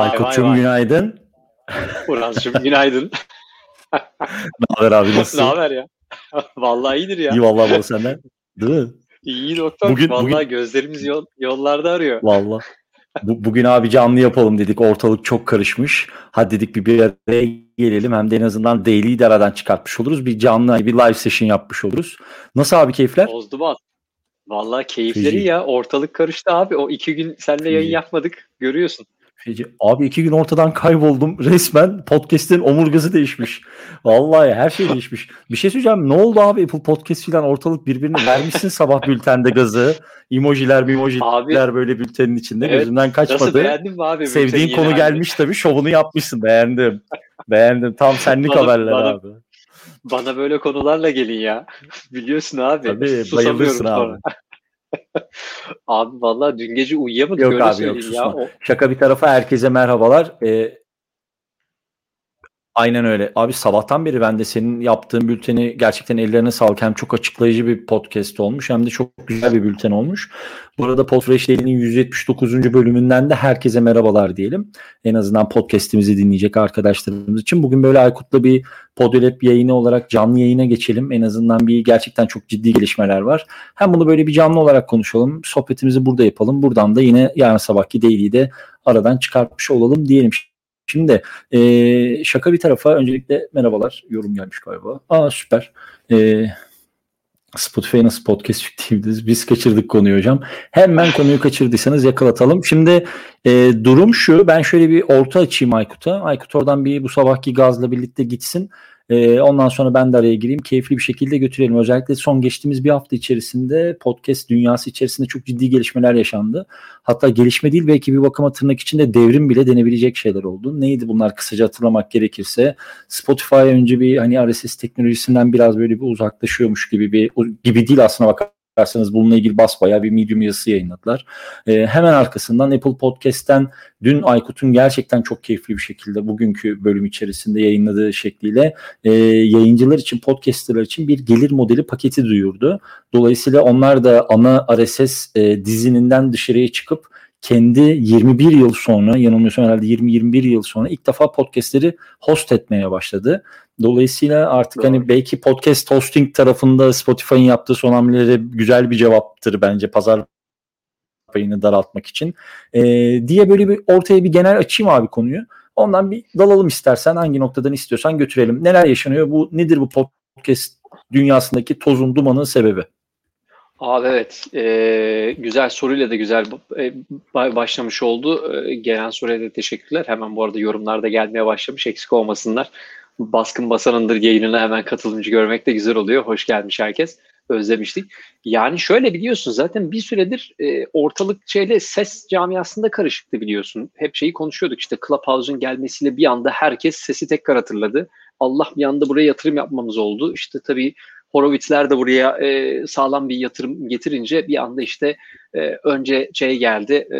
Aykut'cum günaydın. Burhan'cığım günaydın. ne haber abi nasılsın? ne haber ya? vallahi iyidir ya. İyi vallahi bu senden. Değil mi? İyi doktor. Bugün, vallahi bugün... gözlerimiz yol, yollarda arıyor. Vallahi. Bu, bugün abi canlı yapalım dedik. Ortalık çok karışmış. Hadi dedik bir bir araya gelelim. Hem de en azından daily'yi de aradan çıkartmış oluruz. Bir canlı bir live session yapmış oluruz. Nasıl abi keyifler? Bozdu bak. Vallahi keyifleri Fiji. ya. Ortalık karıştı abi. O iki gün seninle yayın yapmadık. Görüyorsun. Feci. Abi iki gün ortadan kayboldum. Resmen podcast'in omurgası değişmiş. Vallahi her şey değişmiş. Bir şey söyleyeceğim. Ne oldu abi Apple Podcast filan ortalık birbirine vermişsin sabah bültende gazı. Emojiler, emojiler abi, böyle bültenin içinde evet, gözümden kaçmadı. Nasıl beğendin mi abi? Sevdiğin konu gelmiş tabii. Şovunu yapmışsın. Beğendim. Beğendim. Tam senlik bana, haberler bana, abi. Bana böyle konularla gelin ya. Biliyorsun abi. Tabii bayılırsın abi. Abi vallahi dün gece uyuyamadık yok abi, yok, ya. O... Şaka bir tarafa herkese merhabalar. Ee, Aynen öyle. Abi sabahtan beri ben de senin yaptığın bülteni gerçekten ellerine sağlık. Hem çok açıklayıcı bir podcast olmuş hem de çok güzel bir bülten olmuş. Bu arada Podfresh Daily'nin 179. bölümünden de herkese merhabalar diyelim. En azından podcast'imizi dinleyecek arkadaşlarımız için. Bugün böyle Aykut'la bir Podolab yayını olarak canlı yayına geçelim. En azından bir gerçekten çok ciddi gelişmeler var. Hem bunu böyle bir canlı olarak konuşalım. Sohbetimizi burada yapalım. Buradan da yine yarın sabahki Daily'yi de aradan çıkartmış olalım diyelim. Şimdi e, şaka bir tarafa öncelikle merhabalar. Yorum gelmiş galiba. Aa süper. E, Spotify nasıl podcast yükleyebiliriz? Biz kaçırdık konuyu hocam. Hemen konuyu kaçırdıysanız yakalatalım. Şimdi e, durum şu. Ben şöyle bir orta açayım Aykut'a. Aykut oradan bir bu sabahki gazla birlikte gitsin. E, ondan sonra ben de araya gireyim. Keyifli bir şekilde götürelim. Özellikle son geçtiğimiz bir hafta içerisinde podcast dünyası içerisinde çok ciddi gelişmeler yaşandı. Hatta gelişme değil belki bir bakıma tırnak içinde devrim bile denebilecek şeyler oldu. Neydi bunlar kısaca hatırlamak gerekirse? Spotify önce bir hani RSS teknolojisinden biraz böyle bir uzaklaşıyormuş gibi bir gibi değil aslına bakar bakarsanız bununla ilgili basbaya bir Medium yazısı yayınladılar. E, hemen arkasından Apple Podcast'ten dün Aykut'un gerçekten çok keyifli bir şekilde bugünkü bölüm içerisinde yayınladığı şekliyle e, yayıncılar için, podcasterlar için bir gelir modeli paketi duyurdu. Dolayısıyla onlar da ana RSS e, dizininden dışarıya çıkıp kendi 21 yıl sonra yanılmıyorsam herhalde 20-21 yıl sonra ilk defa podcastleri host etmeye başladı. Dolayısıyla artık hani Doğru. hani belki podcast hosting tarafında Spotify'ın yaptığı son hamleleri güzel bir cevaptır bence pazar payını daraltmak için. Ee, diye böyle bir ortaya bir genel açayım abi konuyu. Ondan bir dalalım istersen hangi noktadan istiyorsan götürelim. Neler yaşanıyor? Bu nedir bu podcast dünyasındaki tozun dumanın sebebi? Abi evet e, güzel soruyla da güzel e, başlamış oldu. E, gelen soruya da teşekkürler. Hemen bu arada yorumlarda gelmeye başlamış eksik olmasınlar. Baskın Basanındır yayınına hemen katılımcı görmek de güzel oluyor. Hoş gelmiş herkes. Özlemiştik. Yani şöyle biliyorsun zaten bir süredir e, ortalık şeyle ses camiasında karışıktı biliyorsun. Hep şeyi konuşuyorduk işte Clubhouse'un gelmesiyle bir anda herkes sesi tekrar hatırladı. Allah bir anda buraya yatırım yapmamız oldu. İşte tabii Horowitz'ler de buraya e, sağlam bir yatırım getirince bir anda işte e, önce şey geldi e,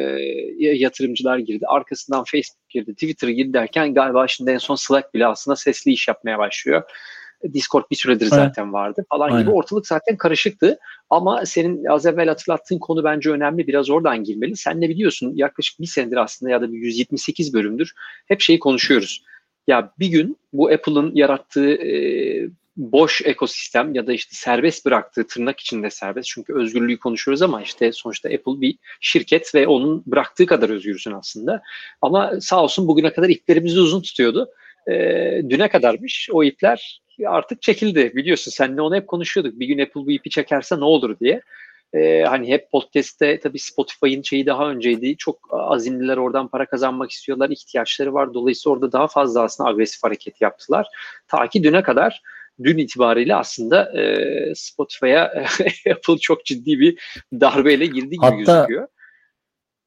yatırımcılar girdi. Arkasından Facebook girdi, Twitter girdi derken galiba şimdi en son Slack bile aslında sesli iş yapmaya başlıyor. Discord bir süredir zaten vardı falan Aynen. gibi ortalık zaten karışıktı. Ama senin az evvel hatırlattığın konu bence önemli. Biraz oradan girmeli. Sen ne biliyorsun yaklaşık bir senedir aslında ya da bir 178 bölümdür hep şeyi konuşuyoruz. Ya bir gün bu Apple'ın yarattığı e, boş ekosistem ya da işte serbest bıraktığı tırnak içinde serbest çünkü özgürlüğü konuşuyoruz ama işte sonuçta Apple bir şirket ve onun bıraktığı kadar özgürsün aslında. Ama sağ olsun bugüne kadar iplerimizi uzun tutuyordu. E, düne kadarmış o ipler artık çekildi biliyorsun senle onu hep konuşuyorduk. Bir gün Apple bu ipi çekerse ne olur diye. Ee, hani hep podcast'te tabii Spotify'ın şeyi daha önceydi. Çok azimliler oradan para kazanmak istiyorlar. ihtiyaçları var. Dolayısıyla orada daha fazla aslında agresif hareket yaptılar. Ta ki düne kadar dün itibariyle aslında e, Spotify'a Apple çok ciddi bir darbeyle girdi gibi Hatta, gözüküyor.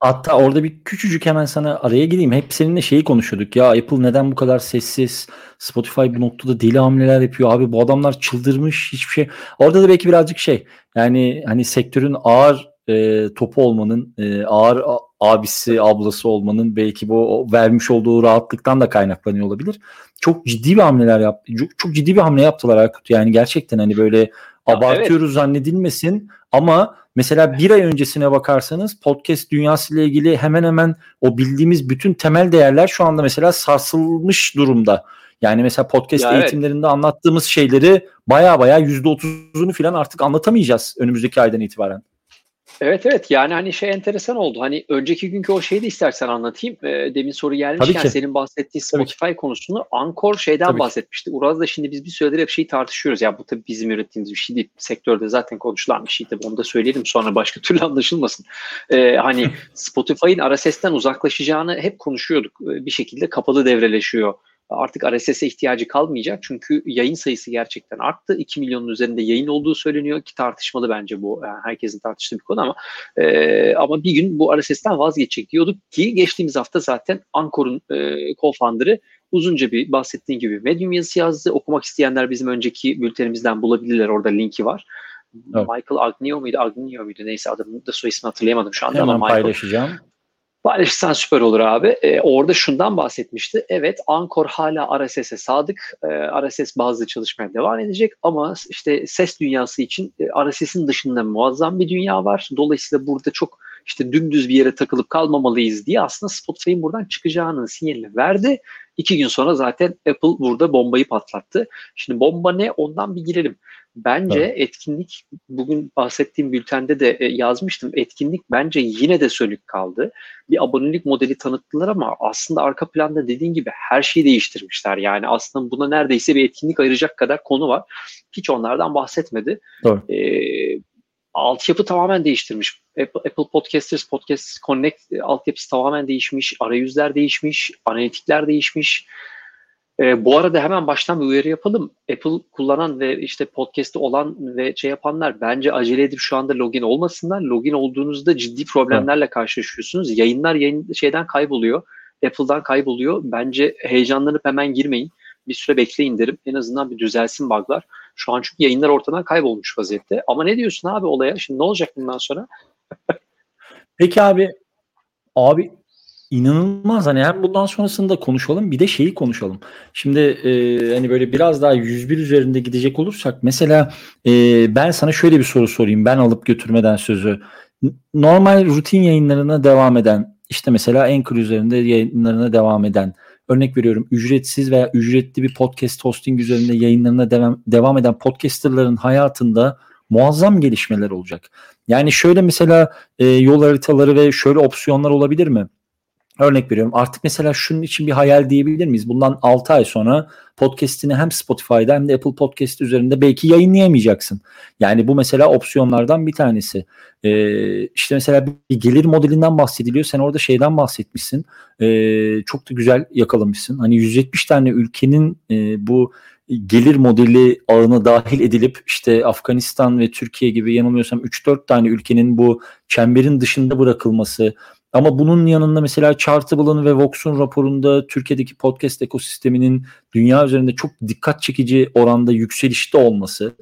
Hatta orada bir küçücük hemen sana araya gireyim. Hep seninle şeyi konuşuyorduk. Ya Apple neden bu kadar sessiz? Spotify bu noktada deli hamleler yapıyor. Abi bu adamlar çıldırmış hiçbir şey. Orada da belki birazcık şey. Yani hani sektörün ağır e, topu olmanın, e, ağır abisi, ablası olmanın belki bu vermiş olduğu rahatlıktan da kaynaklanıyor olabilir. Çok ciddi bir hamleler yaptı. Çok, çok ciddi bir hamle yaptılar Aykut. Yani gerçekten hani böyle abartıyoruz evet. zannedilmesin ama mesela bir ay öncesine bakarsanız podcast dünyası ile ilgili hemen hemen o bildiğimiz bütün temel değerler şu anda mesela sarsılmış durumda. Yani mesela podcast ya eğitimlerinde evet. anlattığımız şeyleri baya baya %30'unu falan artık anlatamayacağız önümüzdeki aydan itibaren. Evet evet yani hani şey enteresan oldu. Hani önceki günkü o şeyi de istersen anlatayım. E, demin soru gelmişken senin bahsettiğin Spotify tabii konusunu Ankor şeyden tabii bahsetmişti. Uraz da şimdi biz bir süredir hep şeyi tartışıyoruz. Ya bu tabii bizim ürettiğimiz bir şey değil. Sektörde zaten konuşulan bir şey tabii. Onu da söyleyelim sonra başka türlü anlaşılmasın. E, hani Spotify'ın RSS'ten uzaklaşacağını hep konuşuyorduk. E, bir şekilde kapalı devreleşiyor artık RSS'e ihtiyacı kalmayacak. Çünkü yayın sayısı gerçekten arttı. 2 milyonun üzerinde yayın olduğu söyleniyor ki tartışmalı bence bu. Yani herkesin tartıştığı bir konu ama e, ama bir gün bu RSS'ten vazgeçecek diyorduk ki geçtiğimiz hafta zaten Ankor'un e, co-founder'ı uzunca bir bahsettiğin gibi Medium yazısı yazdı. Okumak isteyenler bizim önceki bültenimizden bulabilirler. Orada linki var. Evet. Michael Agnio muydu? Agnio muydu? Neyse adını da soy ismini hatırlayamadım şu anda Hemen ama Michael. paylaşacağım. Paylaşırsan süper olur abi. Ee, orada şundan bahsetmişti. Evet Ankor hala RSS'e sadık. Ee, RSS bazı çalışmaya devam edecek ama işte ses dünyası için e, RSS'in dışında muazzam bir dünya var. Dolayısıyla burada çok işte dümdüz bir yere takılıp kalmamalıyız diye aslında Spotify'ın buradan çıkacağının sinyalini verdi. İki gün sonra zaten Apple burada bombayı patlattı. Şimdi bomba ne ondan bir girelim. Bence evet. etkinlik bugün bahsettiğim bültende de e, yazmıştım. Etkinlik bence yine de sönük kaldı. Bir abonelik modeli tanıttılar ama aslında arka planda dediğin gibi her şeyi değiştirmişler. Yani aslında buna neredeyse bir etkinlik ayıracak kadar konu var. Hiç onlardan bahsetmedi. Evet. Ee, altyapı tamamen değiştirmiş. Apple, Podcasters, Podcast Connect e, altyapısı tamamen değişmiş. Arayüzler değişmiş, analitikler değişmiş. E, bu arada hemen baştan bir uyarı yapalım. Apple kullanan ve işte podcast'te olan ve şey yapanlar bence acele edip şu anda login olmasınlar. Login olduğunuzda ciddi problemlerle karşılaşıyorsunuz. Yayınlar yayın şeyden kayboluyor. Apple'dan kayboluyor. Bence heyecanlanıp hemen girmeyin. Bir süre bekleyin derim. En azından bir düzelsin bug'lar. Şu an çünkü yayınlar ortadan kaybolmuş vaziyette. Ama ne diyorsun abi olaya? Şimdi ne olacak bundan sonra? Peki abi abi inanılmaz hani hem bundan sonrasında konuşalım bir de şeyi konuşalım. Şimdi e, hani böyle biraz daha 101 üzerinde gidecek olursak mesela e, ben sana şöyle bir soru sorayım ben alıp götürmeden sözü. Normal rutin yayınlarına devam eden işte mesela Anchor üzerinde yayınlarına devam eden örnek veriyorum ücretsiz veya ücretli bir podcast hosting üzerinde yayınlarına devam, devam eden podcasterların hayatında muazzam gelişmeler olacak. Yani şöyle mesela e, yol haritaları ve şöyle opsiyonlar olabilir mi? Örnek veriyorum artık mesela şunun için bir hayal diyebilir miyiz? Bundan 6 ay sonra podcast'ini hem Spotify'da hem de Apple Podcast üzerinde belki yayınlayamayacaksın. Yani bu mesela opsiyonlardan bir tanesi. Ee, işte mesela bir gelir modelinden bahsediliyor. Sen orada şeyden bahsetmişsin. Ee, çok da güzel yakalamışsın. Hani 170 tane ülkenin e, bu gelir modeli ağına dahil edilip işte Afganistan ve Türkiye gibi yanılmıyorsam 3-4 tane ülkenin bu çemberin dışında bırakılması ama bunun yanında mesela Chartable'ın ve Vox'un raporunda Türkiye'deki podcast ekosisteminin dünya üzerinde çok dikkat çekici oranda yükselişte olması.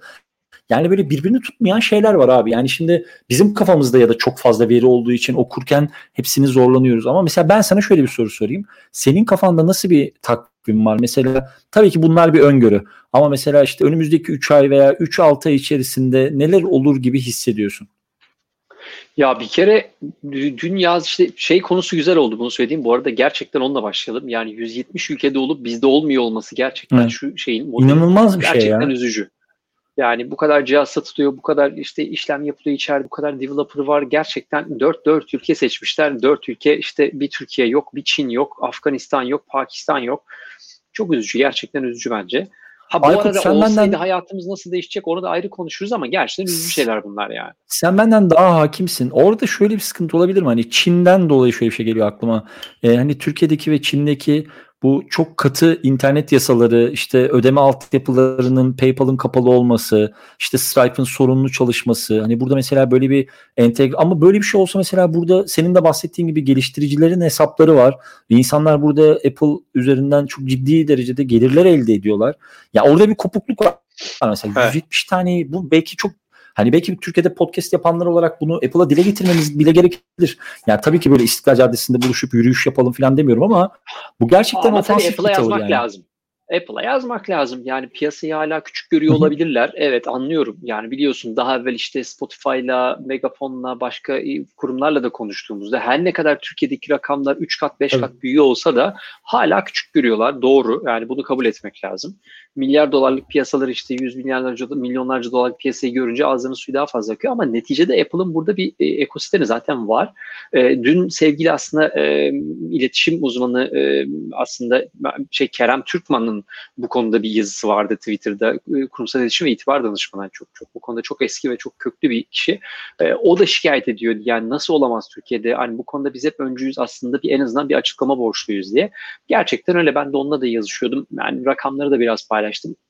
Yani böyle birbirini tutmayan şeyler var abi. Yani şimdi bizim kafamızda ya da çok fazla veri olduğu için okurken hepsini zorlanıyoruz. Ama mesela ben sana şöyle bir soru sorayım. Senin kafanda nasıl bir takvim var? Mesela tabii ki bunlar bir öngörü. Ama mesela işte önümüzdeki 3 ay veya 3-6 ay içerisinde neler olur gibi hissediyorsun? Ya bir kere dünya işte şey konusu güzel oldu bunu söylediğim. Bu arada gerçekten onunla başlayalım. Yani 170 ülkede olup bizde olmuyor olması gerçekten evet. şu şeyin inanılmaz bir şey gerçekten ya. üzücü. Yani bu kadar cihaz satılıyor, bu kadar işte işlem yapılıyor içeride, bu kadar developer var. Gerçekten 4 4 ülke seçmişler. 4 ülke işte bir Türkiye yok, bir Çin yok, Afganistan yok, Pakistan yok. Çok üzücü, gerçekten üzücü bence. Ha bu Aykut, arada sen olsaydı benden... hayatımız nasıl değişecek onu da ayrı konuşuruz ama gerçekten üzücü şeyler bunlar yani. Sen benden daha hakimsin. Orada şöyle bir sıkıntı olabilir mi? Hani Çin'den dolayı şöyle bir şey geliyor aklıma. Ee, hani Türkiye'deki ve Çin'deki bu çok katı internet yasaları, işte ödeme altyapılarının PayPal'ın kapalı olması, işte Stripe'ın sorunlu çalışması. Hani burada mesela böyle bir entegre ama böyle bir şey olsa mesela burada senin de bahsettiğin gibi geliştiricilerin hesapları var. Ve insanlar burada Apple üzerinden çok ciddi derecede gelirler elde ediyorlar. Ya orada bir kopukluk var. Mesela evet. 170 tane bu belki çok Hani belki Türkiye'de podcast yapanlar olarak bunu Apple'a dile getirmemiz bile gerekebilir. Yani tabii ki böyle İstiklal Caddesi'nde buluşup yürüyüş yapalım falan demiyorum ama bu gerçekten ama ofansif Apple'a bir tavır yazmak yani. lazım. Apple'a yazmak lazım. Yani piyasayı hala küçük görüyor olabilirler. Evet anlıyorum. Yani biliyorsun daha evvel işte Spotify'la, Megafon'la başka kurumlarla da konuştuğumuzda her ne kadar Türkiye'deki rakamlar 3 kat 5 Tabii. kat büyüyor olsa da hala küçük görüyorlar. Doğru. Yani bunu kabul etmek lazım. Milyar dolarlık piyasalar işte 100 milyarlarca milyonlarca dolarlık piyasayı görünce ağzının suyu daha fazla akıyor ama neticede Apple'ın burada bir e, ekosistemi zaten var. E, dün sevgili aslında e, iletişim uzmanı e, aslında şey Kerem Türkman'ın bu konuda bir yazısı vardı Twitter'da. E, kurumsal iletişim ve itibar danışmanı çok çok bu konuda çok eski ve çok köklü bir kişi. E, o da şikayet ediyor. Yani nasıl olamaz Türkiye'de? Hani bu konuda biz hep öncüyüz aslında bir en azından bir açıklama borçluyuz diye. Gerçekten öyle. Ben de onunla da yazışıyordum. Yani rakamları da biraz paylaştım.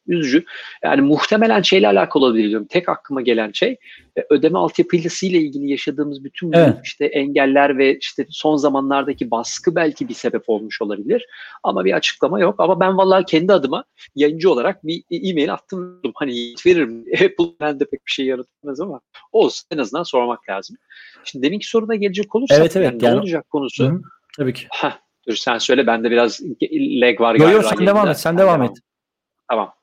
Üzücü. Yani muhtemelen şeyle alakalı olabilir diyorum. Tek aklıma gelen şey e, ödeme altyapısıyla ilgili yaşadığımız bütün Evet. işte engeller ve işte son zamanlardaki baskı belki bir sebep olmuş olabilir. Ama bir açıklama yok. Ama ben vallahi kendi adıma yayıncı olarak bir e-mail attım. Hani veririm. Apple bende pek bir şey yaratmaz ama olsun en azından sormak lazım. Şimdi deminki soruna gelecek olursak Evet, evet. yani ne Yani- olacak konusu. Hı. Tabii ki. Heh, dur sen söyle bende biraz lag var Yo galiba. yo sen devam et. Sen devam et. Tamam.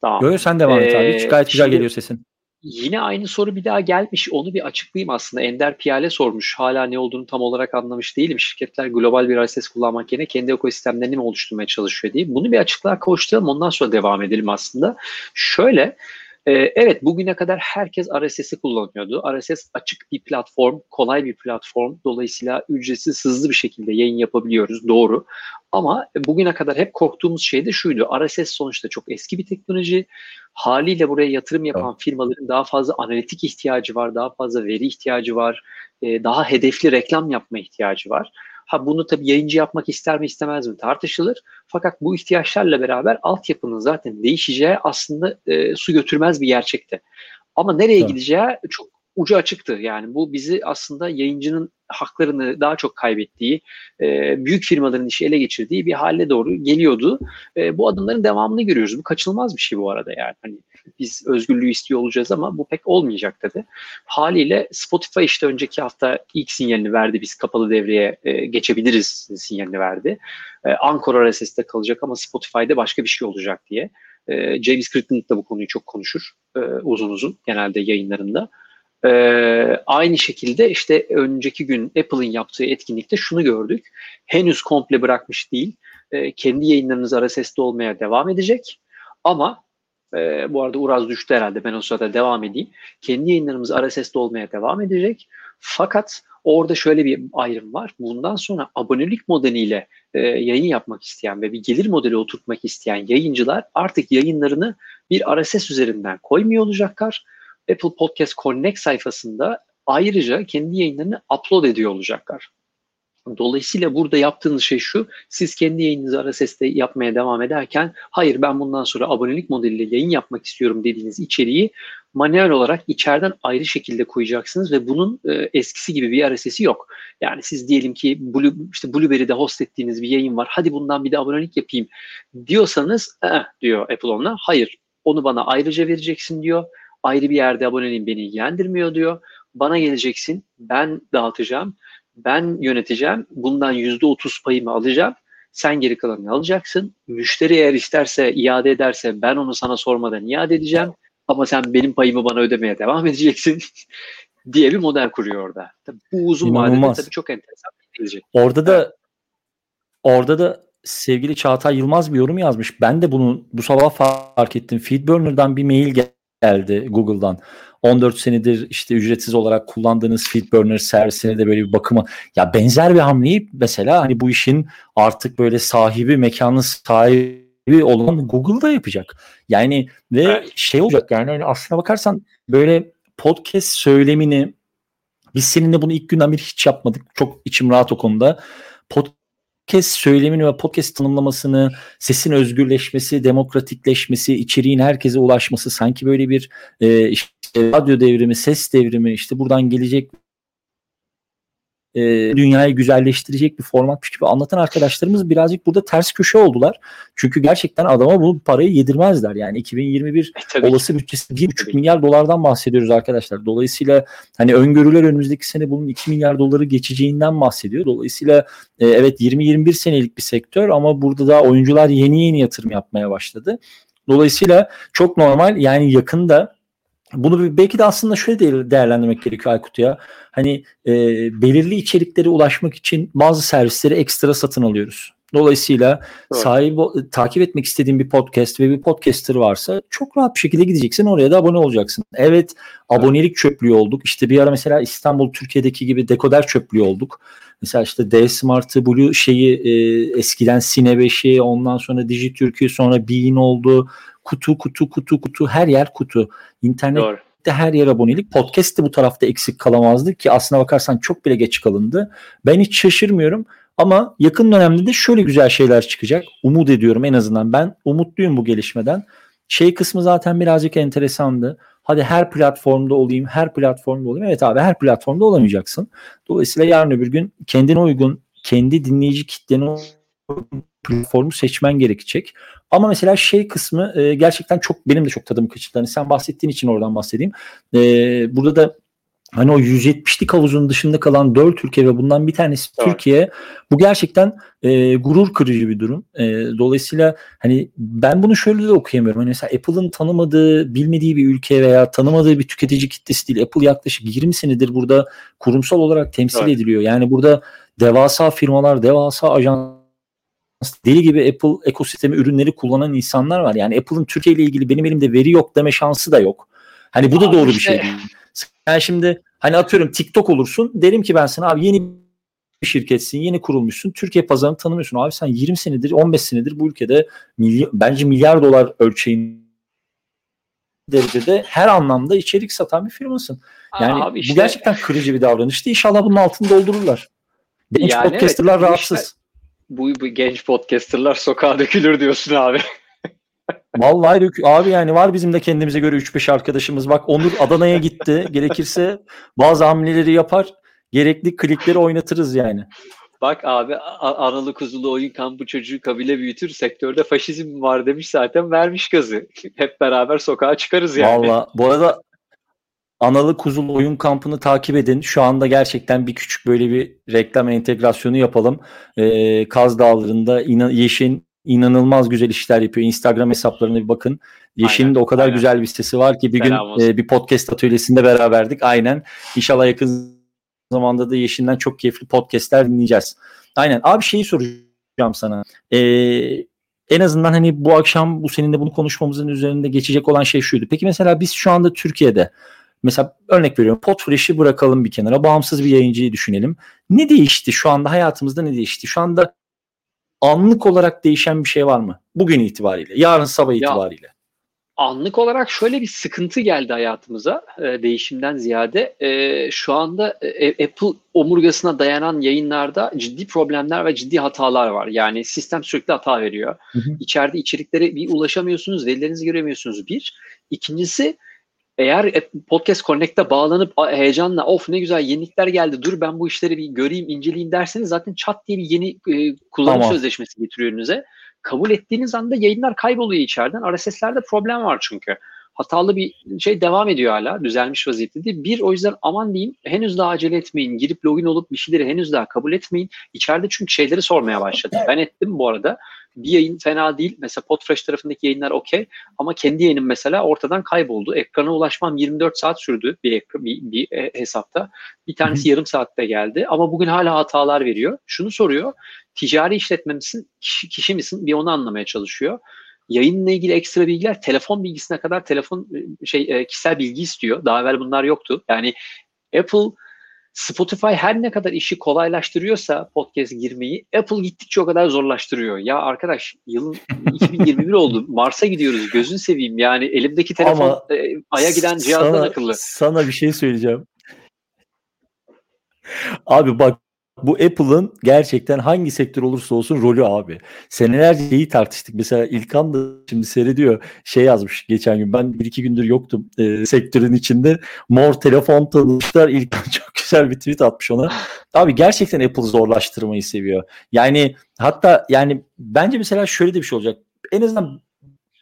Tamam. Yo sen devam et abi. Ee, Hiç gayet güzel şimdi- geliyor sesin. Yine aynı soru bir daha gelmiş. Onu bir açıklayayım aslında. Ender Piyale sormuş. Hala ne olduğunu tam olarak anlamış değilim. Şirketler global bir RSS kullanmak yerine kendi ekosistemlerini mi oluşturmaya çalışıyor diye. Bunu bir açıklığa kavuşturalım. Ondan sonra devam edelim aslında. Şöyle, e, evet bugüne kadar herkes RSS'i kullanıyordu. RSS açık bir platform, kolay bir platform. Dolayısıyla ücretsiz, hızlı bir şekilde yayın yapabiliyoruz. Doğru. Ama bugüne kadar hep korktuğumuz şey de şuydu. RSS sonuçta çok eski bir teknoloji. Haliyle buraya yatırım yapan firmaların daha fazla analitik ihtiyacı var, daha fazla veri ihtiyacı var, e, daha hedefli reklam yapma ihtiyacı var. Ha bunu tabii yayıncı yapmak ister mi istemez mi tartışılır. Fakat bu ihtiyaçlarla beraber altyapının zaten değişeceği aslında e, su götürmez bir gerçekti. Ama nereye Evet. gideceği çok ucu açıktı. Yani bu bizi aslında yayıncının haklarını daha çok kaybettiği, e, büyük firmaların işi ele geçirdiği bir hale doğru geliyordu. E, bu adımların devamını görüyoruz. Bu kaçınılmaz bir şey bu arada yani. Hani biz özgürlüğü istiyor olacağız ama bu pek olmayacak dedi. Haliyle Spotify işte önceki hafta ilk sinyalini verdi. Biz kapalı devreye e, geçebiliriz sinyalini verdi. E, Anchor RSS'te kalacak ama Spotify'da başka bir şey olacak diye. E, James Crittenden da bu konuyu çok konuşur. e, uzun uzun genelde yayınlarında. E, aynı şekilde işte önceki gün Apple'ın yaptığı etkinlikte şunu gördük. Henüz komple bırakmış değil. E, kendi yayınlarınız RSS'de olmaya devam edecek. Ama e, bu arada Uraz düştü herhalde ben o sırada devam edeyim. Kendi yayınlarımız RSS'de olmaya devam edecek. Fakat orada şöyle bir ayrım var. Bundan sonra abonelik modeliyle e, yayın yapmak isteyen ve bir gelir modeli oturtmak isteyen yayıncılar artık yayınlarını bir RSS üzerinden koymuyor olacaklar. Apple Podcast Connect sayfasında ayrıca kendi yayınlarını upload ediyor olacaklar. Dolayısıyla burada yaptığınız şey şu, siz kendi yayınınızı RSS'te yapmaya devam ederken, hayır ben bundan sonra abonelik modeliyle yayın yapmak istiyorum dediğiniz içeriği manuel olarak içeriden ayrı şekilde koyacaksınız ve bunun e, eskisi gibi bir RSS'i yok. Yani siz diyelim ki Blue, işte Blueberry'de host ettiğiniz bir yayın var, hadi bundan bir de abonelik yapayım diyorsanız, eh, diyor Apple ona, hayır onu bana ayrıca vereceksin diyor, ayrı bir yerde aboneliğin beni ilgilendirmiyor diyor, bana geleceksin, ben dağıtacağım, ben yöneteceğim. Bundan yüzde otuz payımı alacağım. Sen geri kalanını alacaksın. Müşteri eğer isterse, iade ederse ben onu sana sormadan iade edeceğim. Ama sen benim payımı bana ödemeye devam edeceksin diye bir model kuruyor orada. Tabii bu uzun vadede İnanılmaz. tabii çok enteresan bir gelecek. Orada da orada da sevgili Çağatay Yılmaz bir yorum yazmış. Ben de bunu bu sabah fark ettim. Feedburner'dan bir mail geldi Google'dan. 14 senedir işte ücretsiz olarak kullandığınız Feedburner servisine de böyle bir bakıma ya benzer bir hamleyi mesela hani bu işin artık böyle sahibi mekanın sahibi olan Google'da yapacak. Yani ve Evet. şey olacak yani hani aslına bakarsan böyle podcast söylemini biz seninle bunu ilk günden beri hiç yapmadık. Çok içim rahat o konuda. Podcast söylemini ve podcast tanımlamasını, sesin özgürleşmesi, demokratikleşmesi, içeriğin herkese ulaşması sanki böyle bir e, işte radyo devrimi, ses devrimi, işte buradan gelecek e, dünyayı güzelleştirecek bir formatmış gibi anlatan arkadaşlarımız birazcık burada ters köşe oldular. Çünkü gerçekten adama bu parayı yedirmezler. Yani 2021 e, olası bütçesi 1,5 milyar dolardan bahsediyoruz arkadaşlar. Dolayısıyla hani öngörüler önümüzdeki sene bunun 2 milyar doları geçeceğinden bahsediyor. Dolayısıyla e, evet 20-21 senelik bir sektör ama burada da oyuncular yeni yeni yatırım yapmaya başladı. Dolayısıyla çok normal yani yakında bunu belki de aslında şöyle değerlendirmek gerekiyor Aykut ya. Hani e, belirli içeriklere ulaşmak için bazı servisleri ekstra satın alıyoruz. Dolayısıyla evet. sahibi takip etmek istediğin bir podcast ve bir podcaster varsa çok rahat bir şekilde gideceksin oraya da abone olacaksın. Evet abonelik çöplüğü olduk. İşte bir ara mesela İstanbul Türkiye'deki gibi dekoder çöplüğü olduk. Mesela işte D Smart'ı Blue şeyi e, eskiden Sine 5'i ondan sonra Dijitürk'ü sonra Bean oldu. Kutu kutu kutu kutu her yer kutu. İnternet Doğru her yer abonelik. Podcast de bu tarafta eksik kalamazdı ki aslına bakarsan çok bile geç kalındı. Ben hiç şaşırmıyorum. Ama yakın dönemde de şöyle güzel şeyler çıkacak. Umut ediyorum en azından. Ben umutluyum bu gelişmeden. Şey kısmı zaten birazcık enteresandı. Hadi her platformda olayım, her platformda olayım. Evet abi her platformda olamayacaksın. Dolayısıyla yarın öbür gün kendine uygun, kendi dinleyici kitlene platformu seçmen gerekecek. Ama mesela şey kısmı e, gerçekten çok benim de çok tadımı kaçırdı. Hani sen bahsettiğin için oradan bahsedeyim. E, burada da hani o 170'lik havuzun dışında kalan 4 ülke ve bundan bir tanesi evet. Türkiye. Bu gerçekten e, gurur kırıcı bir durum. E, dolayısıyla hani ben bunu şöyle de okuyamıyorum. Hani mesela Apple'ın tanımadığı, bilmediği bir ülke veya tanımadığı bir tüketici kitlesi değil. Apple yaklaşık 20 senedir burada kurumsal olarak temsil evet. ediliyor. Yani burada devasa firmalar, devasa ajans deli gibi Apple ekosistemi ürünleri kullanan insanlar var. Yani Apple'ın Türkiye ile ilgili benim elimde veri yok deme şansı da yok. Hani bu da doğru işte, bir şey değil. Sen şimdi hani atıyorum TikTok olursun. Derim ki ben sana abi yeni bir şirketsin, yeni kurulmuşsun. Türkiye pazarını tanımıyorsun. Abi sen 20 senedir, 15 senedir bu ülkede milyar, bence milyar dolar ölçeğin derecede her anlamda içerik satan bir firmasın. Yani Abi işte, bu gerçekten kırıcı bir davranıştı. İnşallah bunun altını doldururlar. Genç yani podcasterlar evet, rahatsız. Işte, bu, bu genç podcasterlar sokağa dökülür diyorsun abi. Vallahi dök abi yani var bizim de kendimize göre 3-5 arkadaşımız. Bak Onur Adana'ya gitti. Gerekirse bazı hamleleri yapar. Gerekli klikleri oynatırız yani. Bak abi analı kuzulu oyun kampı çocuğu kabile büyütür. Sektörde faşizm var demiş zaten vermiş gazı. Hep beraber sokağa çıkarız yani. Valla bu arada analı kuzulu oyun kampını takip edin. Şu anda gerçekten bir küçük böyle bir reklam entegrasyonu yapalım. Ee, Kaz Dağları'nda inan, Yeşin inanılmaz güzel işler yapıyor. Instagram hesaplarına bir bakın. Yeşil'in de o kadar aynen. güzel bir sitesi var ki bir Selam gün e, bir podcast atölyesinde beraberdik. Aynen. İnşallah yakın zamanda da Yeşil'den çok keyifli podcastler dinleyeceğiz. Aynen. Abi şeyi soracağım sana. Ee, en azından hani bu akşam bu seninle bunu konuşmamızın üzerinde geçecek olan şey şuydu. Peki mesela biz şu anda Türkiye'de mesela örnek veriyorum Podfresh'i bırakalım bir kenara. Bağımsız bir yayıncıyı düşünelim. Ne değişti şu anda hayatımızda ne değişti? Şu anda anlık olarak değişen bir şey var mı? Bugün itibariyle, yarın sabah itibariyle. Ya, anlık olarak şöyle bir sıkıntı geldi hayatımıza e, değişimden ziyade. E, şu anda e, Apple omurgasına dayanan yayınlarda ciddi problemler ve ciddi hatalar var. Yani sistem sürekli hata veriyor. Hı hı. İçeride içeriklere bir ulaşamıyorsunuz, verilerinizi göremiyorsunuz bir. İkincisi eğer Podcast Connect'e bağlanıp heyecanla of ne güzel yenilikler geldi dur ben bu işleri bir göreyim inceleyeyim derseniz zaten çat diye bir yeni e, kullanım tamam. sözleşmesi getiriyor önünüze. Kabul ettiğiniz anda yayınlar kayboluyor içeriden. RSS'lerde problem var çünkü. Hatalı bir şey devam ediyor hala. Düzelmiş vaziyette değil. Bir o yüzden aman diyeyim henüz daha acele etmeyin. Girip login olup bir şeyleri henüz daha kabul etmeyin. İçeride çünkü şeyleri sormaya başladı. Ben ettim bu arada bir yayın fena değil. Mesela Podfresh tarafındaki yayınlar okey ama kendi yayınım mesela ortadan kayboldu. Ekrana ulaşmam 24 saat sürdü bir, bir, bir e, hesapta. Bir tanesi yarım saatte geldi ama bugün hala hatalar veriyor. Şunu soruyor. Ticari işletme misin, kişi, kişi misin? Bir onu anlamaya çalışıyor. Yayınla ilgili ekstra bilgiler telefon bilgisine kadar telefon e, şey e, kişisel bilgi istiyor. Daha evvel bunlar yoktu. Yani Apple Spotify her ne kadar işi kolaylaştırıyorsa podcast girmeyi Apple gittikçe o kadar zorlaştırıyor. Ya arkadaş yılın 2021 oldu. Mars'a gidiyoruz. Gözün seveyim. Yani elimdeki telefon Ama e, aya giden cihazdan sana, akıllı. Sana bir şey söyleyeceğim. Abi bak bu Apple'ın gerçekten hangi sektör olursa olsun rolü abi. Senelerce iyi tartıştık. Mesela İlkan da şimdi seyrediyor. Şey yazmış geçen gün. Ben bir iki gündür yoktum e, sektörün içinde. Mor telefon tanımışlar. İlkan çok güzel bir tweet atmış ona. Abi gerçekten Apple zorlaştırmayı seviyor. Yani hatta yani bence mesela şöyle de bir şey olacak. En azından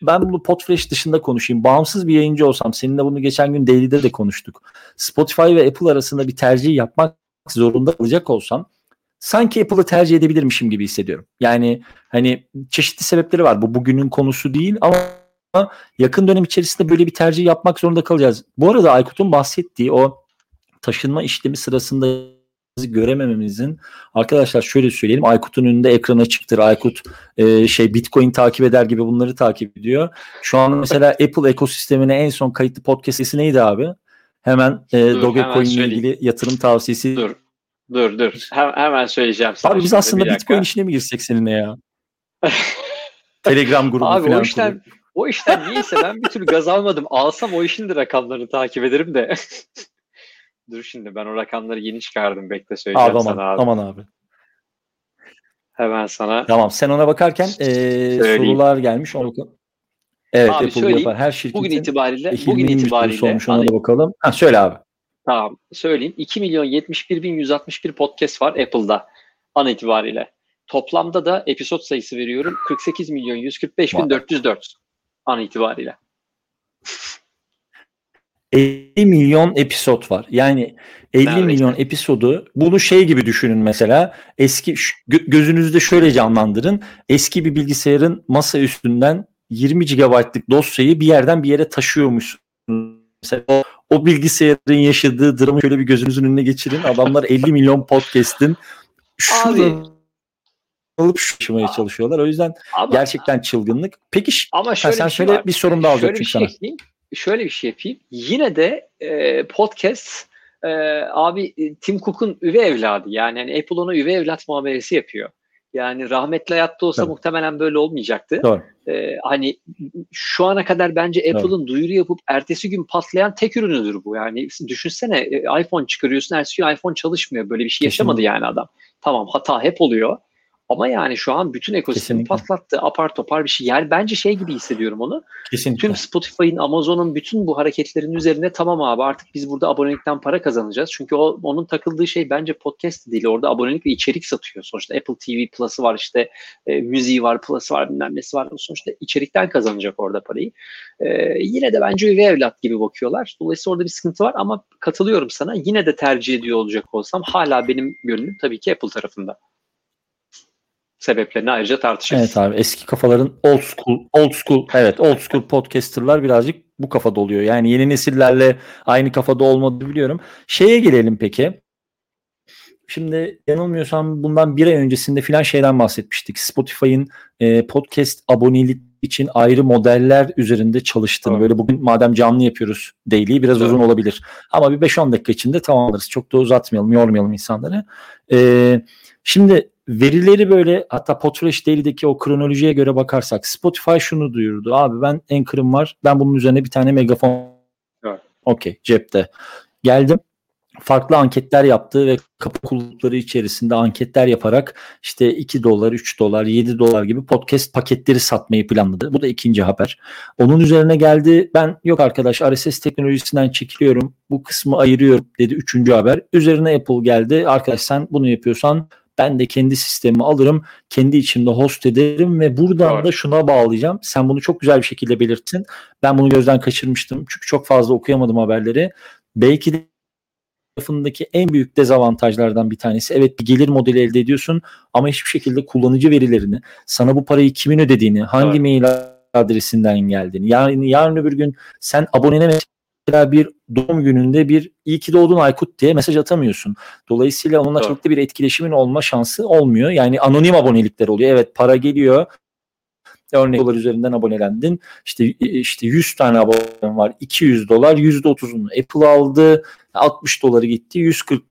ben bunu Podfresh dışında konuşayım. Bağımsız bir yayıncı olsam seninle bunu geçen gün Daily'de de konuştuk. Spotify ve Apple arasında bir tercih yapmak zorunda kalacak olsam sanki Apple'ı tercih edebilirmişim gibi hissediyorum. Yani hani çeşitli sebepleri var. Bu bugünün konusu değil ama yakın dönem içerisinde böyle bir tercih yapmak zorunda kalacağız. Bu arada Aykut'un bahsettiği o taşınma işlemi sırasında göremememizin arkadaşlar şöyle söyleyelim Aykut'un önünde ekran açıktır. Aykut e, şey Bitcoin takip eder gibi bunları takip ediyor. Şu an mesela Apple ekosistemine en son kayıtlı podcast sesi neydi abi? Hemen e, Dogecoin ile ilgili yatırım tavsiyesi. Dur. Dur dur. Hem, hemen söyleyeceğim sana. Abi biz aslında Bitcoin işine mi girsek seninle ya? Telegram grubu Abi falan. o işten, o işten niyeyse ben bir türlü gaz almadım. Alsam o işin de rakamlarını takip ederim de. dur şimdi ben o rakamları yeni çıkardım. Bekle söyleyeceğim abi, aman, sana abi. Aman abi. Hemen sana. Tamam sen ona bakarken e, sorular gelmiş. Onu Evet abi, Apple yapar. Her şirketin bugün itibariyle bugün itibariyle olmuş ona da bakalım. Ha söyle abi. Tamam söyleyeyim. 2 milyon 71 bin 161 podcast var Apple'da an itibariyle. Toplamda da episod sayısı veriyorum. 48 milyon 145 bin 404 an itibariyle. 50 milyon episod var. Yani 50 Neredeyse. milyon episodu bunu şey gibi düşünün mesela. Eski gözünüzde şöyle canlandırın. Eski bir bilgisayarın masa üstünden 20 GB'lık dosyayı bir yerden bir yere taşıyormuş. Mesela o, o bilgisayarın yaşadığı dramı şöyle bir gözünüzün önüne geçirin. Adamlar 50 milyon podcast'in şuradan alıp şaşırmaya çalışıyorlar. O yüzden ama, gerçekten çılgınlık. Peki ama şöyle sen bir şey şöyle var. bir sorum daha çünkü şey sana. şöyle bir şey yapayım. Yine de e, podcast e, abi e, Tim Cook'un üvey evladı. Yani, yani Apple ona üvey evlat muamelesi yapıyor. Yani rahmetli hayatta olsa Tabii. muhtemelen böyle olmayacaktı. Doğru. Ee, hani şu ana kadar bence Apple'ın duyuru yapıp ertesi gün patlayan tek ürünüdür bu. Yani düşünsene e, iPhone çıkarıyorsun ertesi gün iPhone çalışmıyor. Böyle bir şey yaşamadı Kesinlikle. yani adam. Tamam hata hep oluyor. Ama yani şu an bütün ekosistemi patlattı. Apar topar bir şey. Yani bence şey gibi hissediyorum onu. Kesinlikle. Tüm Spotify'ın, Amazon'un bütün bu hareketlerin üzerine tamam abi artık biz burada abonelikten para kazanacağız. Çünkü o onun takıldığı şey bence podcast değil. Orada abonelik ve içerik satıyor. Sonuçta Apple TV Plus'ı var işte e, müziği var, Plus'ı var bilmem nesi var. Sonuçta içerikten kazanacak orada parayı. E, yine de bence üvey evlat gibi bakıyorlar. Dolayısıyla orada bir sıkıntı var ama katılıyorum sana. Yine de tercih ediyor olacak olsam hala benim gönlüm tabii ki Apple tarafında sebeplerini ayrıca tartışırız. Evet abi eski kafaların old school old school evet old school podcasterlar birazcık bu kafada oluyor. Yani yeni nesillerle aynı kafada olmadı biliyorum. Şeye gelelim peki. Şimdi yanılmıyorsam bundan bir ay öncesinde filan şeyden bahsetmiştik. Spotify'ın e, podcast abonelik için ayrı modeller üzerinde çalıştığını. Evet. Böyle bugün madem canlı yapıyoruz daily biraz evet. uzun olabilir. Ama bir 5-10 dakika içinde tamamlarız. Çok da uzatmayalım, yormayalım insanları. E, şimdi verileri böyle hatta Potreş Daily'deki o kronolojiye göre bakarsak Spotify şunu duyurdu. Abi ben Anchor'ım var. Ben bunun üzerine bir tane megafon evet. okey cepte. Geldim farklı anketler yaptı ve kapı kulüpleri içerisinde anketler yaparak işte 2 dolar, 3 dolar, 7 dolar gibi podcast paketleri satmayı planladı. Bu da ikinci haber. Onun üzerine geldi. Ben yok arkadaş RSS teknolojisinden çekiliyorum. Bu kısmı ayırıyorum dedi. Üçüncü haber. Üzerine Apple geldi. Arkadaş sen bunu yapıyorsan ben de kendi sistemimi alırım, kendi içimde host ederim ve buradan evet. da şuna bağlayacağım. Sen bunu çok güzel bir şekilde belirttin. Ben bunu gözden kaçırmıştım çünkü çok fazla okuyamadım haberleri. Belki de tarafındaki en büyük dezavantajlardan bir tanesi. Evet bir gelir modeli elde ediyorsun ama hiçbir şekilde kullanıcı verilerini, sana bu parayı kimin ödediğini, hangi evet. mail adresinden geldiğini, yani yarın öbür gün sen abonene mesela bir doğum gününde bir iyi ki doğdun Aykut diye mesaj atamıyorsun. Dolayısıyla onunla evet. çok da bir etkileşimin olma şansı olmuyor. Yani anonim abonelikler oluyor. Evet para geliyor. Örneğin dolar üzerinden abonelendin. İşte işte 100 tane abonem var. 200 dolar %30'unu Apple aldı. 60 doları gitti. 140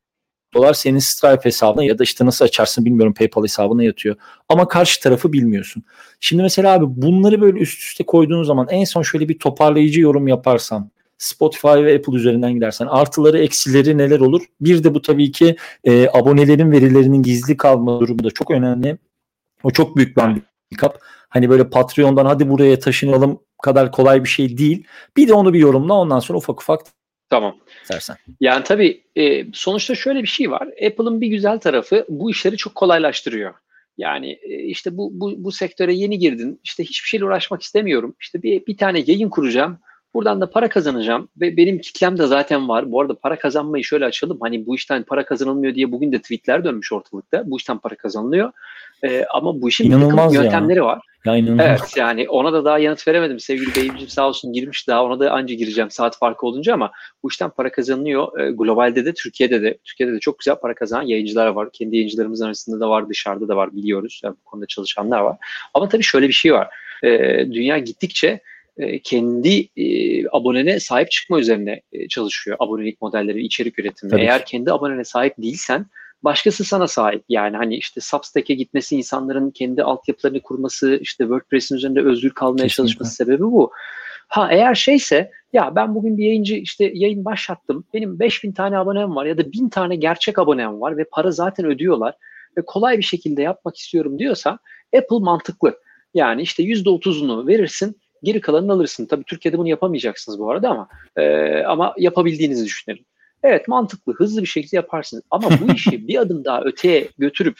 dolar senin Stripe hesabına ya da işte nasıl açarsın bilmiyorum PayPal hesabına yatıyor. Ama karşı tarafı bilmiyorsun. Şimdi mesela abi bunları böyle üst üste koyduğun zaman en son şöyle bir toparlayıcı yorum yaparsam Spotify ve Apple üzerinden gidersen artıları eksileri neler olur? Bir de bu tabii ki e, abonelerin verilerinin gizli kalma durumu da çok önemli. O çok büyük bir handikap. Hani böyle Patreon'dan hadi buraya taşınalım kadar kolay bir şey değil. Bir de onu bir yorumla ondan sonra ufak ufak Tamam. istersen. Yani tabii e, sonuçta şöyle bir şey var. Apple'ın bir güzel tarafı bu işleri çok kolaylaştırıyor. Yani e, işte bu, bu, bu sektöre yeni girdin. İşte hiçbir şeyle uğraşmak istemiyorum. İşte bir, bir tane yayın kuracağım. Buradan da para kazanacağım ve benim kitlem de zaten var. Bu arada para kazanmayı şöyle açalım. Hani bu işten para kazanılmıyor diye bugün de tweetler dönmüş ortalıkta. Bu işten para kazanılıyor. Ee, ama bu işin İnanılmaz ya. yöntemleri var. Ya inanılmaz. Evet yani ona da daha yanıt veremedim. Sevgili beyimcim sağ olsun girmiş daha ona da anca gireceğim saat farkı olunca ama bu işten para kazanılıyor. Ee, globalde de Türkiye'de de Türkiye'de de çok güzel para kazanan yayıncılar var. Kendi yayıncılarımız arasında da var dışarıda da var biliyoruz. Yani bu konuda çalışanlar var. Ama tabii şöyle bir şey var. Ee, dünya gittikçe e, kendi e, abonene sahip çıkma üzerine e, çalışıyor abonelik modelleri, içerik üretimi. Tabii. Eğer kendi abonene sahip değilsen başkası sana sahip. Yani hani işte Substack'e gitmesi, insanların kendi altyapılarını kurması, işte WordPress'in üzerinde özgür kalmaya Kesinlikle. çalışması sebebi bu. Ha eğer şeyse ya ben bugün bir yayıncı işte yayın başlattım. Benim 5000 tane abonem var ya da 1000 tane gerçek abonem var ve para zaten ödüyorlar ve kolay bir şekilde yapmak istiyorum diyorsa Apple mantıklı. Yani işte %30'unu verirsin geri kalanını alırsın. Tabii Türkiye'de bunu yapamayacaksınız bu arada ama e, ama yapabildiğinizi düşünelim. Evet mantıklı, hızlı bir şekilde yaparsınız. Ama bu işi bir adım daha öteye götürüp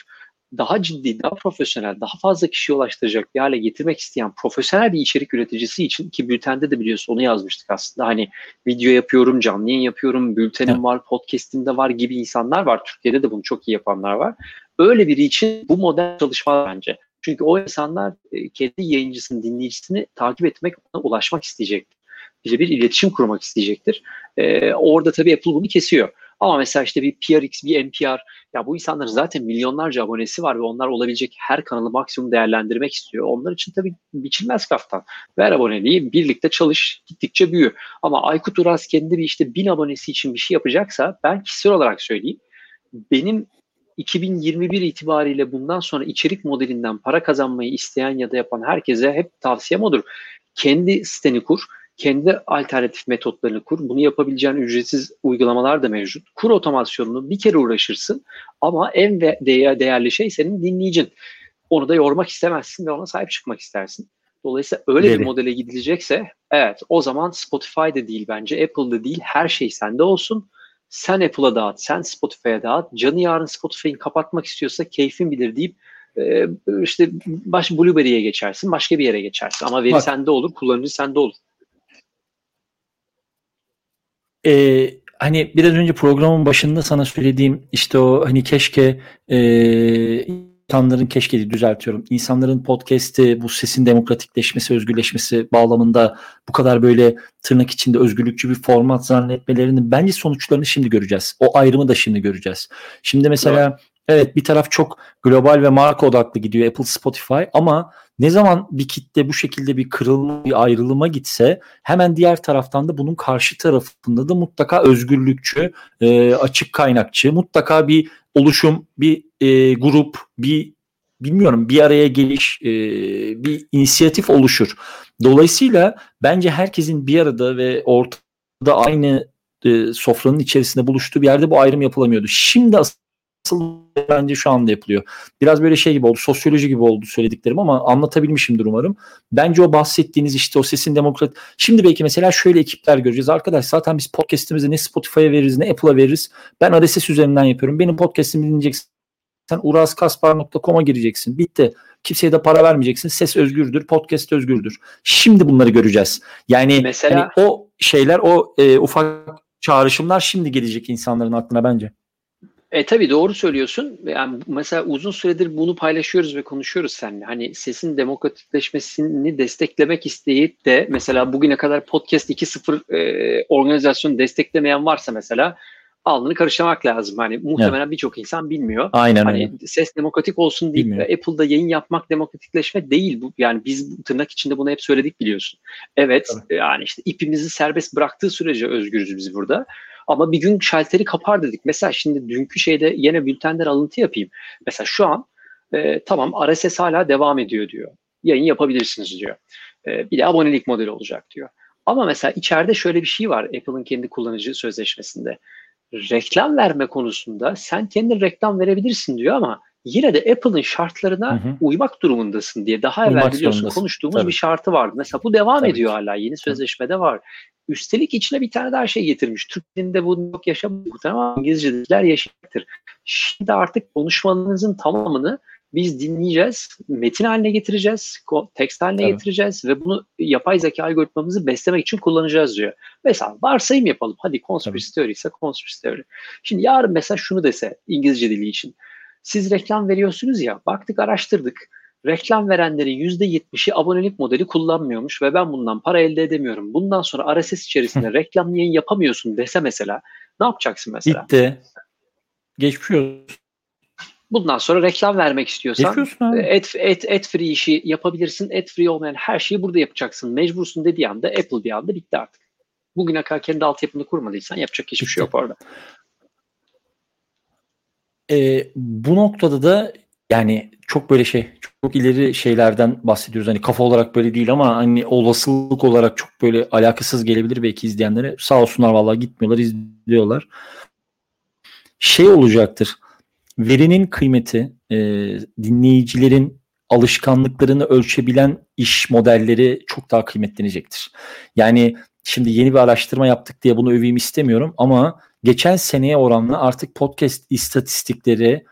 daha ciddi, daha profesyonel, daha fazla kişiye ulaştıracak bir hale getirmek isteyen profesyonel bir içerik üreticisi için ki bültende de biliyorsun onu yazmıştık aslında. Hani video yapıyorum, canlı yayın yapıyorum, bültenim Evet. var, podcast'im de var gibi insanlar var. Türkiye'de de bunu çok iyi yapanlar var. Öyle biri için bu model çalışmaz bence. Çünkü o insanlar e, kendi yayıncısını, dinleyicisini takip etmek, ona ulaşmak isteyecektir. İşte bir iletişim kurmak isteyecektir. Ee, orada tabii Apple bunu kesiyor. Ama mesela işte bir PRX, bir NPR, ya bu insanların zaten milyonlarca abonesi var ve onlar olabilecek her kanalı maksimum değerlendirmek istiyor. Onlar için tabii biçilmez kaftan. Ver aboneliği, birlikte çalış, gittikçe büyü. Ama Aykut Uras kendi bir işte bin abonesi için bir şey yapacaksa ben kişisel olarak söyleyeyim. Benim 2021 itibariyle bundan sonra içerik modelinden para kazanmayı isteyen ya da yapan herkese hep tavsiyem odur. Kendi siteni kur, kendi alternatif metotlarını kur. Bunu yapabileceğin ücretsiz uygulamalar da mevcut. Kur otomasyonunu bir kere uğraşırsın ama en ve- değer- değerli şey senin dinleyicin. Onu da yormak istemezsin ve ona sahip çıkmak istersin. Dolayısıyla öyle Veri. bir modele gidilecekse evet o zaman Spotify'da değil bence Apple'da değil her şey sende olsun. Sen Apple'a dağıt, sen Spotify'a dağıt. Canı yarın Spotify'ın kapatmak istiyorsa keyfin bilir deyip e, işte baş Blueberry'e geçersin, başka bir yere geçersin. Ama veri Bak. sende olur, kullanıcı sende olur. Ee, hani biraz önce programın başında sana söylediğim işte o hani keşke e, insanların keşke düzeltiyorum. İnsanların podcast'i bu sesin demokratikleşmesi, özgürleşmesi bağlamında bu kadar böyle tırnak içinde özgürlükçü bir format zannetmelerinin bence sonuçlarını şimdi göreceğiz. O ayrımı da şimdi göreceğiz. Şimdi mesela evet bir taraf çok global ve marka odaklı gidiyor Apple, Spotify ama ne zaman bir kitle bu şekilde bir kırılma, bir ayrılıma gitse hemen diğer taraftan da bunun karşı tarafında da mutlaka özgürlükçü, e, açık kaynakçı, mutlaka bir oluşum, bir e, grup, bir bilmiyorum bir araya geliş, e, bir inisiyatif oluşur. Dolayısıyla bence herkesin bir arada ve ortada aynı e, sofranın içerisinde buluştuğu bir yerde bu ayrım yapılamıyordu. Şimdi asıl bence şu anda yapılıyor. Biraz böyle şey gibi oldu, sosyoloji gibi oldu söylediklerim ama anlatabilmişimdir umarım. Bence o bahsettiğiniz işte o sesin demokrat. Şimdi belki mesela şöyle ekipler göreceğiz. Arkadaş zaten biz podcast'imizi ne Spotify'a veririz ne Apple'a veririz. Ben RSS üzerinden yapıyorum. Benim podcast'imi dinleyeceksin. Sen uraskaspar.com'a gireceksin. Bitti. Kimseye de para vermeyeceksin. Ses özgürdür, podcast özgürdür. Şimdi bunları göreceğiz. Yani Mesela- hani o şeyler, o e, ufak çağrışımlar şimdi gelecek insanların aklına bence. E tabii doğru söylüyorsun. Yani mesela uzun süredir bunu paylaşıyoruz ve konuşuyoruz seninle. Hani sesin demokratikleşmesini desteklemek isteyip de mesela bugüne kadar podcast 2.0 e, organizasyonu desteklemeyen varsa mesela alnını karıştırmak lazım. Hani muhtemelen birçok insan bilmiyor. Aynen Hani öyle. ses demokratik olsun deyip Bilmiyor. Apple'da yayın yapmak demokratikleşme değil bu. Yani biz tırnak içinde bunu hep söyledik biliyorsun. Evet yani işte ipimizi serbest bıraktığı sürece özgürüz biz burada. Ama bir gün şalteri kapar dedik. Mesela şimdi dünkü şeyde yine bültenden alıntı yapayım. Mesela şu an e, tamam RSS hala devam ediyor diyor. Yayın yapabilirsiniz diyor. E, bir de abonelik modeli olacak diyor. Ama mesela içeride şöyle bir şey var Apple'ın kendi kullanıcı sözleşmesinde. Reklam verme konusunda sen kendin reklam verebilirsin diyor ama yine de Apple'ın şartlarına hı hı. uymak durumundasın diye daha evvel biliyorsun konuştuğumuz Tabii. bir şartı vardı. Mesela bu devam Tabii ediyor ki. hala. Yeni sözleşmede var. Üstelik içine bir tane daha şey getirmiş. Türklerinde bunu yok yaşamıyor ama İngilizce'dekiler yaşayacaktır. Şimdi artık konuşmanızın tamamını biz dinleyeceğiz, metin haline getireceğiz, tekst haline Tabii. getireceğiz ve bunu yapay zeka algoritmamızı beslemek için kullanacağız diyor. Mesela varsayım yapalım. Hadi conspiracy theory ise conspiracy theory. Şimdi yarın mesela şunu dese İngilizce dili için. Siz reklam veriyorsunuz ya, baktık araştırdık. Reklam verenlerin %70'i abonelik modeli kullanmıyormuş ve ben bundan para elde edemiyorum. Bundan sonra RSS içerisinde reklam yayın yapamıyorsun dese mesela ne yapacaksın mesela? Gitti. Geçmiş olsun. Bundan sonra reklam vermek istiyorsan et, et, et free işi yapabilirsin. Et free olmayan her şeyi burada yapacaksın. Mecbursun dediği anda Apple bir anda bitti artık. Bugüne kadar kendi altyapını kurmadıysan yapacak hiçbir şey yok orada. E, bu noktada da yani çok böyle şey çok ileri şeylerden bahsediyoruz. Hani kafa olarak böyle değil ama hani olasılık olarak çok böyle alakasız gelebilir belki izleyenlere. Sağ olsunlar vallahi gitmiyorlar izliyorlar. Şey olacaktır verinin kıymeti, e, dinleyicilerin alışkanlıklarını ölçebilen iş modelleri çok daha kıymetlenecektir. Yani şimdi yeni bir araştırma yaptık diye bunu öveyim istemiyorum ama geçen seneye oranla artık podcast istatistikleri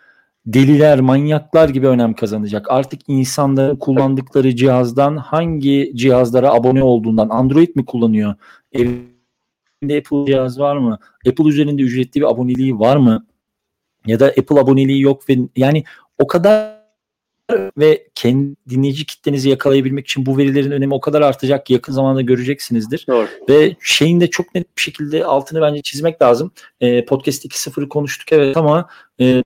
deliler, manyaklar gibi önem kazanacak. Artık insanların kullandıkları cihazdan hangi cihazlara abone olduğundan Android mi kullanıyor? Evinde Apple cihaz var mı? Apple üzerinde ücretli bir aboneliği var mı? ya da Apple aboneliği yok ve yani o kadar ve kendi dinleyici kitlenizi yakalayabilmek için bu verilerin önemi o kadar artacak ki yakın zamanda göreceksinizdir. Doğru. Ve şeyin de çok net bir şekilde altını bence çizmek lazım. E, podcast 2.0'ı konuştuk evet ama e,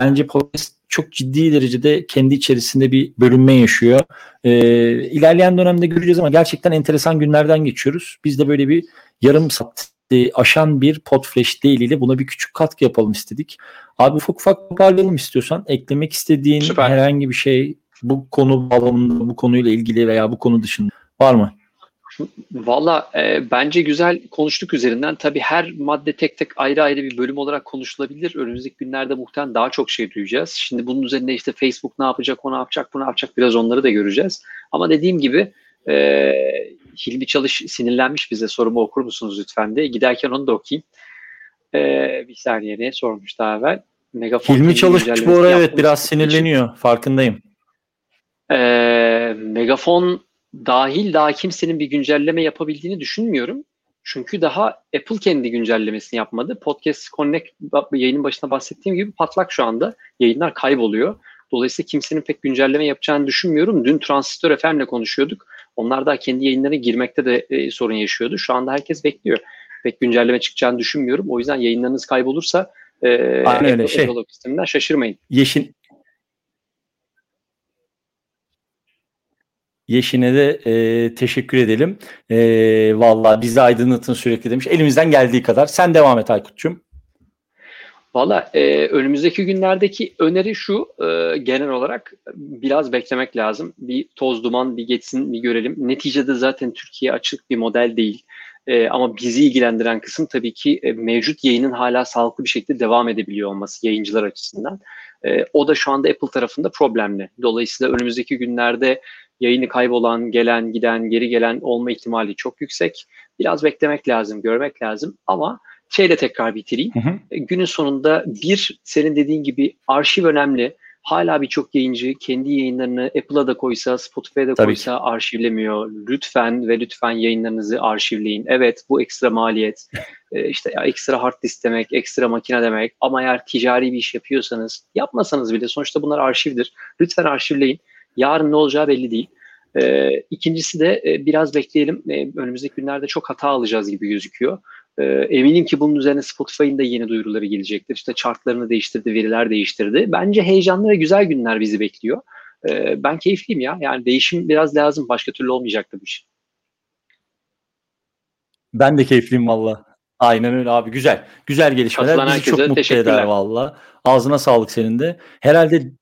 bence podcast çok ciddi derecede kendi içerisinde bir bölünme yaşıyor. E, ilerleyen dönemde göreceğiz ama gerçekten enteresan günlerden geçiyoruz. Biz de böyle bir yarım saat e, aşan bir Podfresh değiliyle buna bir küçük katkı yapalım istedik. Abi ufak ufak toparlayalım istiyorsan. Eklemek istediğin Süper. herhangi bir şey bu konu bağlamında bu konuyla ilgili veya bu konu dışında var mı? Valla e, bence güzel konuştuk üzerinden. Tabii her madde tek tek ayrı ayrı bir bölüm olarak konuşulabilir. Önümüzdeki günlerde muhtemelen daha çok şey duyacağız. Şimdi bunun üzerinde işte Facebook ne yapacak, o ne yapacak, bu ne yapacak biraz onları da göreceğiz. Ama dediğim gibi e, Hilmi Çalış sinirlenmiş bize sorumu okur musunuz lütfen diye. Giderken onu da okuyayım. Ee, bir saniye ne sormuş daha evvel. Megafon Hilmi Çalış bu ara evet biraz sinirleniyor. Farkındayım. Ee, Megafon dahil daha kimsenin bir güncelleme yapabildiğini düşünmüyorum. Çünkü daha Apple kendi güncellemesini yapmadı. Podcast Connect yayının başında bahsettiğim gibi patlak şu anda. Yayınlar kayboluyor. Dolayısıyla kimsenin pek güncelleme yapacağını düşünmüyorum. Dün Transistor FM'le konuşuyorduk. Onlar da kendi yayınlarına girmekte de e, sorun yaşıyordu. Şu anda herkes bekliyor. Pek güncelleme çıkacağını düşünmüyorum. O yüzden yayınlarınız kaybolursa e, Aynen öyle. Şey, sisteminden şaşırmayın. Yeşil Yeşine de e, teşekkür edelim. E, Valla bizi aydınlatın sürekli demiş. Elimizden geldiği kadar. Sen devam et Aykut'cum. Valla e, önümüzdeki günlerdeki öneri şu e, genel olarak biraz beklemek lazım. Bir toz duman bir geçsin bir görelim. Neticede zaten Türkiye açık bir model değil. E, ama bizi ilgilendiren kısım tabii ki e, mevcut yayının hala sağlıklı bir şekilde devam edebiliyor olması yayıncılar açısından. E, o da şu anda Apple tarafında problemli. Dolayısıyla önümüzdeki günlerde yayını kaybolan, gelen, giden, geri gelen olma ihtimali çok yüksek. Biraz beklemek lazım, görmek lazım ama şeyle tekrar bitireyim. Hı hı. E, günün sonunda bir senin dediğin gibi arşiv önemli. Hala birçok yayıncı kendi yayınlarını Apple'a da koysa, Spotify'a da koysa ki. arşivlemiyor. Lütfen ve lütfen yayınlarınızı arşivleyin. Evet bu ekstra maliyet. ee, işte ekstra hard disk demek, ekstra makine demek. Ama eğer ticari bir iş yapıyorsanız, yapmasanız bile sonuçta bunlar arşivdir. Lütfen arşivleyin. Yarın ne olacağı belli değil. Ee, ikincisi de e, biraz bekleyelim. E, önümüzdeki günlerde çok hata alacağız gibi gözüküyor. E, eminim ki bunun üzerine Spotify'ın da yeni duyuruları gelecektir. İşte chartlarını değiştirdi, veriler değiştirdi. Bence heyecanlı ve güzel günler bizi bekliyor. E, ben keyifliyim ya. Yani değişim biraz lazım. Başka türlü olmayacaktı bu iş. Ben de keyifliyim valla. Aynen öyle abi. Güzel. Güzel gelişmeler. Katılan Bizi çok mutlu eder valla. Ağzına sağlık senin de. Herhalde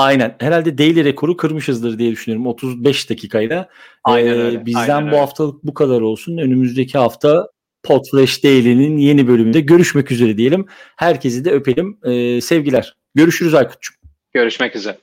Aynen. Herhalde daily rekoru kırmışızdır diye düşünüyorum 35 dakikayla. Aynen Ee, öyle. bizden aynen bu öyle. haftalık bu kadar olsun. Önümüzdeki hafta Podflash Daily'nin yeni bölümünde görüşmek üzere diyelim. Herkesi de öpelim. Ee, sevgiler. Görüşürüz Aykut'cum. Görüşmek üzere.